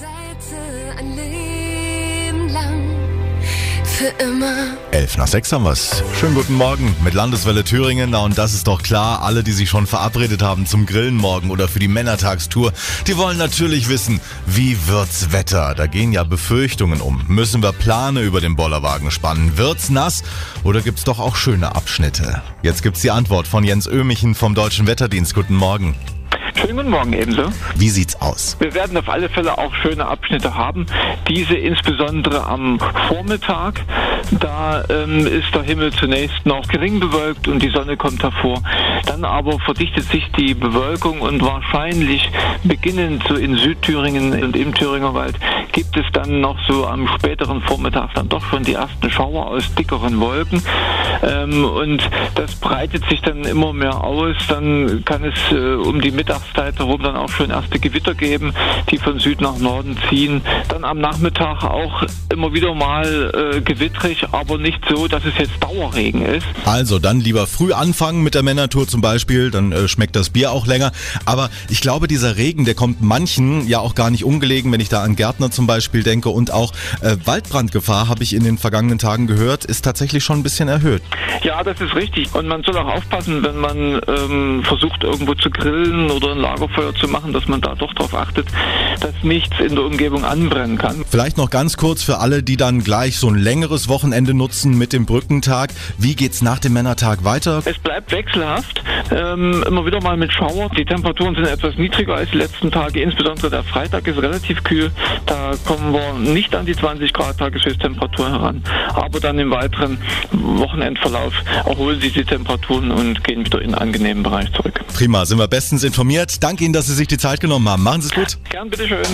Seite ein Leben lang. Für immer. 11 nach 6 haben wir's. Schönen guten Morgen mit Landeswelle Thüringen. Na, und das ist doch klar, alle, die sich schon verabredet haben zum Grillen morgen oder für die Männertagstour, die wollen natürlich wissen, wie wird's Wetter? Da gehen ja Befürchtungen um. Müssen wir Plane über den Bollerwagen spannen? Wird's nass oder gibt's doch auch schöne Abschnitte? Jetzt gibt's die Antwort von Jens Ömichen vom Deutschen Wetterdienst. Guten Morgen. Schönen guten Morgen ebenso. Wie sieht's aus? Wir werden auf alle Fälle auch schöne Abschnitte haben. Diese insbesondere am Vormittag. Da ähm, ist der Himmel zunächst noch gering bewölkt und die Sonne kommt hervor. Dann aber verdichtet sich die Bewölkung und wahrscheinlich beginnend so in Südthüringen und im Thüringer Wald gibt es dann noch so am späteren Vormittag dann doch schon die ersten Schauer aus dickeren Wolken. Ähm, und das breitet sich dann immer mehr aus. Dann kann es äh, um die Mittagszeit herum dann auch schon erste Gewitter geben, die von Süd nach Norden ziehen. Dann am Nachmittag auch immer wieder mal äh, gewittrig, aber nicht so, dass es jetzt Dauerregen ist. Also dann lieber früh anfangen mit der Männertour zum Beispiel, dann äh, schmeckt das Bier auch länger. Aber ich glaube, dieser Regen, der kommt manchen ja auch gar nicht ungelegen, wenn ich da an Gärtner zum Beispiel denke. Und auch äh, Waldbrandgefahr, habe ich in den vergangenen Tagen gehört, ist tatsächlich schon ein bisschen erhöht. Ja, das ist richtig. Und man soll auch aufpassen, wenn man ähm, versucht, irgendwo zu grillen oder ein Lagerfeuer zu machen, dass man da doch darauf achtet, dass nichts in der Umgebung anbrennen kann. Vielleicht noch ganz kurz für alle, die dann gleich so ein längeres Wochenende nutzen mit dem Brückentag. Wie geht's nach dem Männertag weiter? Es bleibt wechselhaft, ähm, immer wieder mal mit Schauer. Die Temperaturen sind etwas niedriger als die letzten Tage, insbesondere der Freitag ist relativ kühl. Da kommen wir nicht an die 20 Grad Tageshöchsttemperatur heran. Aber dann im weiteren Wochenendverlauf erholen sich die Temperaturen und gehen wieder in einen angenehmen Bereich zurück. Prima, sind wir bestens informiert. Danke Ihnen, dass Sie sich die Zeit genommen haben. Machen Sie es gut. Gern, bitteschön.